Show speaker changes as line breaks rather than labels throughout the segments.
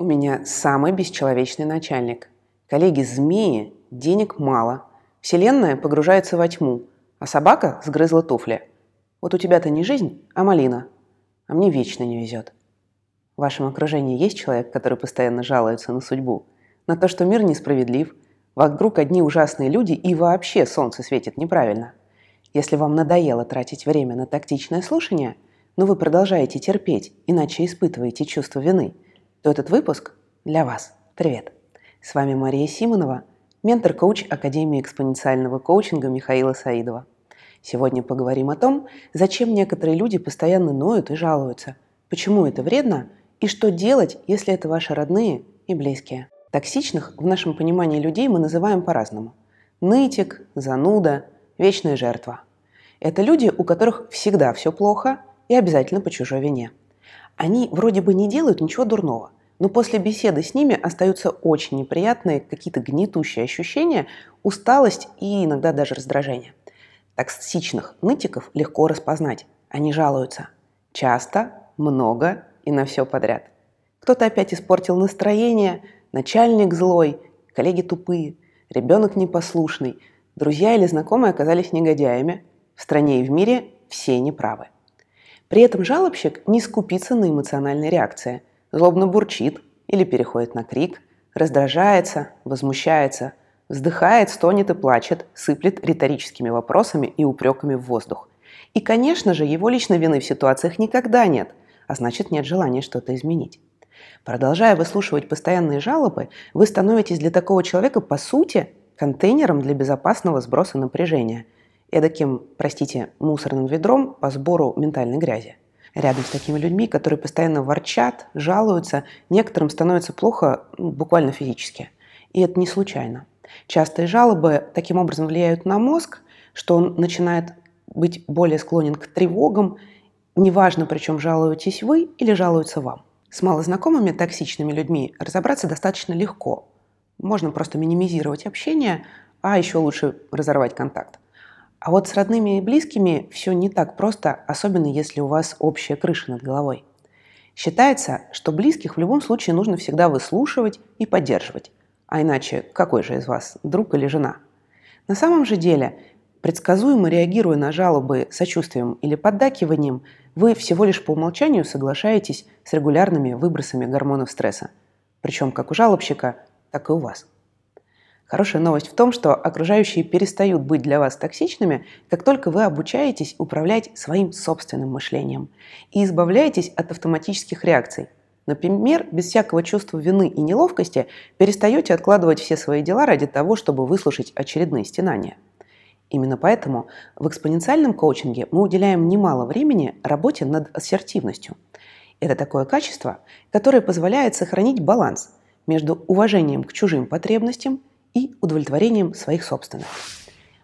У меня самый бесчеловечный начальник. Коллеги-змеи, денег мало. Вселенная погружается во тьму, а собака сгрызла туфли. Вот у тебя-то не жизнь, а малина. А мне вечно не везет. В вашем окружении есть человек, который постоянно жалуется на судьбу? На то, что мир несправедлив, вокруг одни ужасные люди и вообще солнце светит неправильно. Если вам надоело тратить время на тактичное слушание, но вы продолжаете терпеть, иначе испытываете чувство вины – то этот выпуск для вас. Привет! С вами Мария Симонова, ментор-коуч Академии экспоненциального коучинга Михаила Саидова. Сегодня поговорим о том, зачем некоторые люди постоянно ноют и жалуются, почему это вредно и что делать, если это ваши родные и близкие. Токсичных в нашем понимании людей мы называем по-разному. Нытик, зануда, вечная жертва. Это люди, у которых всегда все плохо и обязательно по чужой вине – они вроде бы не делают ничего дурного, но после беседы с ними остаются очень неприятные какие-то гнетущие ощущения, усталость и иногда даже раздражение. Токсичных нытиков легко распознать. Они жалуются. Часто, много и на все подряд. Кто-то опять испортил настроение, начальник злой, коллеги тупые, ребенок непослушный, друзья или знакомые оказались негодяями. В стране и в мире все неправы. При этом жалобщик не скупится на эмоциональные реакции. Злобно бурчит или переходит на крик, раздражается, возмущается, вздыхает, стонет и плачет, сыплет риторическими вопросами и упреками в воздух. И, конечно же, его личной вины в ситуациях никогда нет, а значит нет желания что-то изменить. Продолжая выслушивать постоянные жалобы, вы становитесь для такого человека, по сути, контейнером для безопасного сброса напряжения – эдаким, простите, мусорным ведром по сбору ментальной грязи. Рядом с такими людьми, которые постоянно ворчат, жалуются, некоторым становится плохо ну, буквально физически. И это не случайно. Частые жалобы таким образом влияют на мозг, что он начинает быть более склонен к тревогам, неважно, причем жалуетесь вы или жалуются вам. С малознакомыми токсичными людьми разобраться достаточно легко. Можно просто минимизировать общение, а еще лучше разорвать контакт. А вот с родными и близкими все не так просто, особенно если у вас общая крыша над головой. Считается, что близких в любом случае нужно всегда выслушивать и поддерживать. А иначе какой же из вас, друг или жена? На самом же деле, предсказуемо реагируя на жалобы сочувствием или поддакиванием, вы всего лишь по умолчанию соглашаетесь с регулярными выбросами гормонов стресса. Причем как у жалобщика, так и у вас. Хорошая новость в том, что окружающие перестают быть для вас токсичными, как только вы обучаетесь управлять своим собственным мышлением и избавляетесь от автоматических реакций. Например, без всякого чувства вины и неловкости перестаете откладывать все свои дела ради того, чтобы выслушать очередные стенания. Именно поэтому в экспоненциальном коучинге мы уделяем немало времени работе над ассертивностью. Это такое качество, которое позволяет сохранить баланс между уважением к чужим потребностям и удовлетворением своих собственных.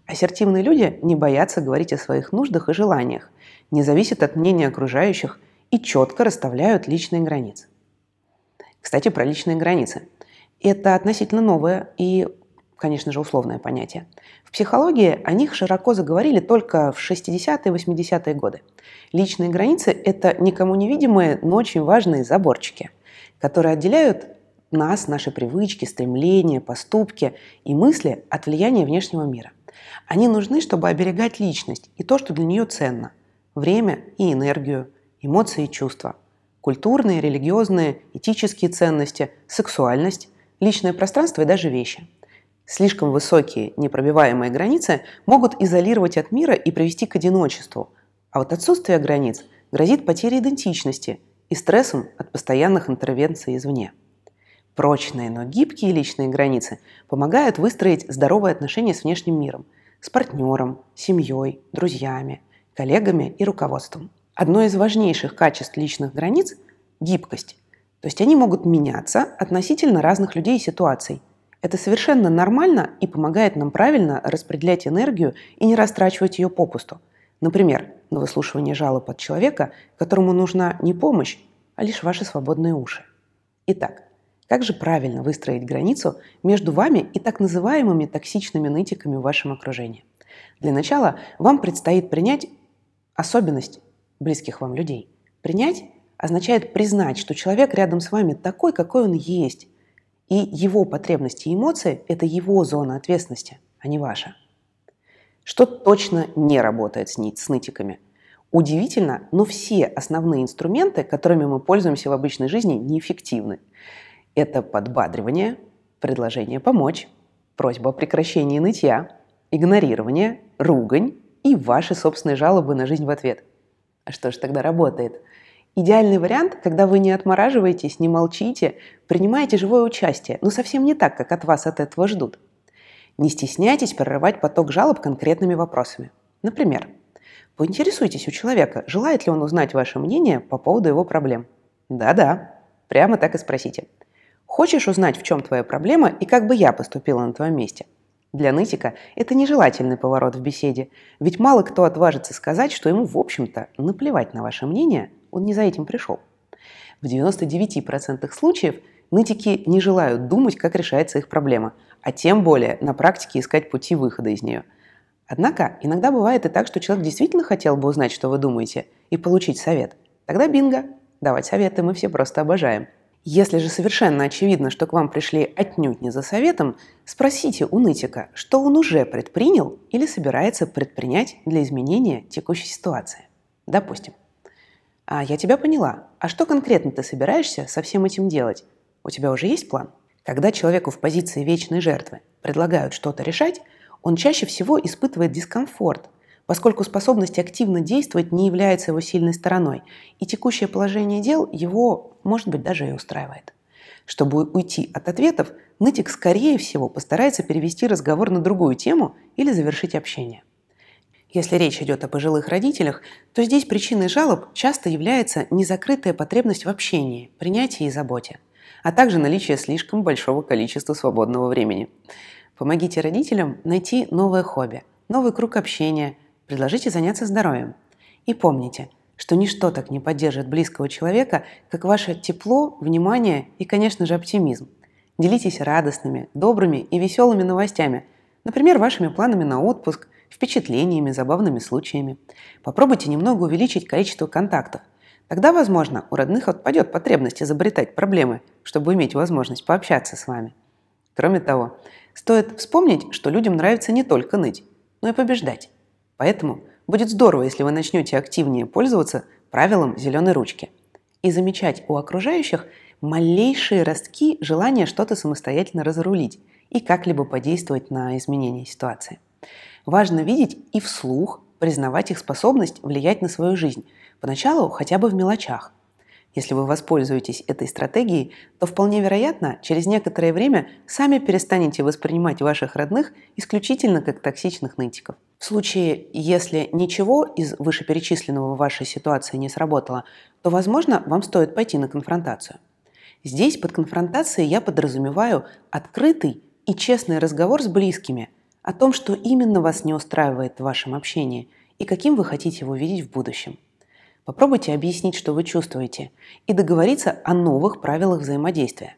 Ассертивные люди не боятся говорить о своих нуждах и желаниях, не зависят от мнения окружающих и четко расставляют личные границы. Кстати, про личные границы. Это относительно новое и, конечно же, условное понятие. В психологии о них широко заговорили только в 60-е и 80-е годы. Личные границы – это никому невидимые, но очень важные заборчики, которые отделяют нас, наши привычки, стремления, поступки и мысли от влияния внешнего мира. Они нужны, чтобы оберегать личность и то, что для нее ценно – время и энергию, эмоции и чувства, культурные, религиозные, этические ценности, сексуальность, личное пространство и даже вещи. Слишком высокие, непробиваемые границы могут изолировать от мира и привести к одиночеству, а вот отсутствие границ грозит потерей идентичности и стрессом от постоянных интервенций извне. Прочные, но гибкие личные границы помогают выстроить здоровые отношения с внешним миром, с партнером, семьей, друзьями, коллегами и руководством. Одно из важнейших качеств личных границ – гибкость. То есть они могут меняться относительно разных людей и ситуаций. Это совершенно нормально и помогает нам правильно распределять энергию и не растрачивать ее попусту. Например, на выслушивание жалоб от человека, которому нужна не помощь, а лишь ваши свободные уши. Итак, как же правильно выстроить границу между вами и так называемыми токсичными нытиками в вашем окружении? Для начала вам предстоит принять особенность близких вам людей. Принять, означает признать, что человек рядом с вами такой, какой он есть. И его потребности и эмоции – это его зона ответственности, а не ваша. Что точно не работает с, с нытиками? Удивительно, но все основные инструменты, которыми мы пользуемся в обычной жизни, неэффективны. Это подбадривание, предложение помочь, просьба о прекращении нытья, игнорирование, ругань и ваши собственные жалобы на жизнь в ответ. А что же тогда работает? Идеальный вариант, когда вы не отмораживаетесь, не молчите, принимаете живое участие, но совсем не так, как от вас от этого ждут. Не стесняйтесь прорывать поток жалоб конкретными вопросами. Например, поинтересуйтесь у человека, желает ли он узнать ваше мнение по поводу его проблем. Да-да, прямо так и спросите. Хочешь узнать, в чем твоя проблема и как бы я поступила на твоем месте? Для нытика это нежелательный поворот в беседе, ведь мало кто отважится сказать, что ему, в общем-то, наплевать на ваше мнение, он не за этим пришел. В 99% случаев нытики не желают думать, как решается их проблема, а тем более на практике искать пути выхода из нее. Однако иногда бывает и так, что человек действительно хотел бы узнать, что вы думаете, и получить совет. Тогда бинго, давать советы мы все просто обожаем. Если же совершенно очевидно, что к вам пришли отнюдь не за советом, спросите у нытика, что он уже предпринял или собирается предпринять для изменения текущей ситуации. Допустим. А я тебя поняла. А что конкретно ты собираешься со всем этим делать? У тебя уже есть план? Когда человеку в позиции вечной жертвы предлагают что-то решать, он чаще всего испытывает дискомфорт, поскольку способность активно действовать не является его сильной стороной, и текущее положение дел его, может быть, даже и устраивает. Чтобы уйти от ответов, нытик, скорее всего, постарается перевести разговор на другую тему или завершить общение. Если речь идет о пожилых родителях, то здесь причиной жалоб часто является незакрытая потребность в общении, принятии и заботе, а также наличие слишком большого количества свободного времени. Помогите родителям найти новое хобби, новый круг общения – Предложите заняться здоровьем. И помните, что ничто так не поддержит близкого человека, как ваше тепло, внимание и, конечно же, оптимизм. Делитесь радостными, добрыми и веселыми новостями, например, вашими планами на отпуск, впечатлениями, забавными случаями. Попробуйте немного увеличить количество контактов. Тогда, возможно, у родных отпадет потребность изобретать проблемы, чтобы иметь возможность пообщаться с вами. Кроме того, стоит вспомнить, что людям нравится не только ныть, но и побеждать. Поэтому будет здорово, если вы начнете активнее пользоваться правилом зеленой ручки и замечать у окружающих малейшие ростки желания что-то самостоятельно разрулить и как-либо подействовать на изменение ситуации. Важно видеть и вслух признавать их способность влиять на свою жизнь, поначалу хотя бы в мелочах. Если вы воспользуетесь этой стратегией, то вполне вероятно, через некоторое время сами перестанете воспринимать ваших родных исключительно как токсичных нытиков. В случае, если ничего из вышеперечисленного в вашей ситуации не сработало, то, возможно, вам стоит пойти на конфронтацию. Здесь под конфронтацией я подразумеваю открытый и честный разговор с близкими о том, что именно вас не устраивает в вашем общении и каким вы хотите его видеть в будущем. Попробуйте объяснить, что вы чувствуете, и договориться о новых правилах взаимодействия.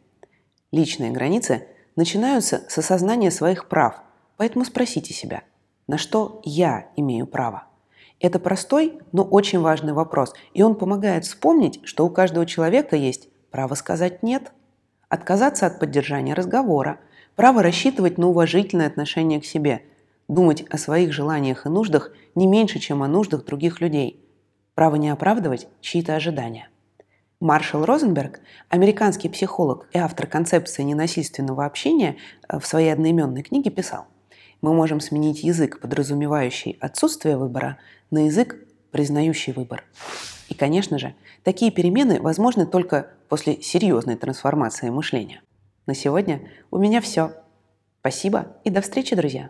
Личные границы начинаются с осознания своих прав, поэтому спросите себя – на что я имею право? Это простой, но очень важный вопрос, и он помогает вспомнить, что у каждого человека есть право сказать «нет», отказаться от поддержания разговора, право рассчитывать на уважительное отношение к себе, думать о своих желаниях и нуждах не меньше, чем о нуждах других людей, право не оправдывать чьи-то ожидания. Маршал Розенберг, американский психолог и автор концепции ненасильственного общения, в своей одноименной книге писал – мы можем сменить язык, подразумевающий отсутствие выбора, на язык, признающий выбор. И, конечно же, такие перемены возможны только после серьезной трансформации мышления. На сегодня у меня все. Спасибо и до встречи, друзья!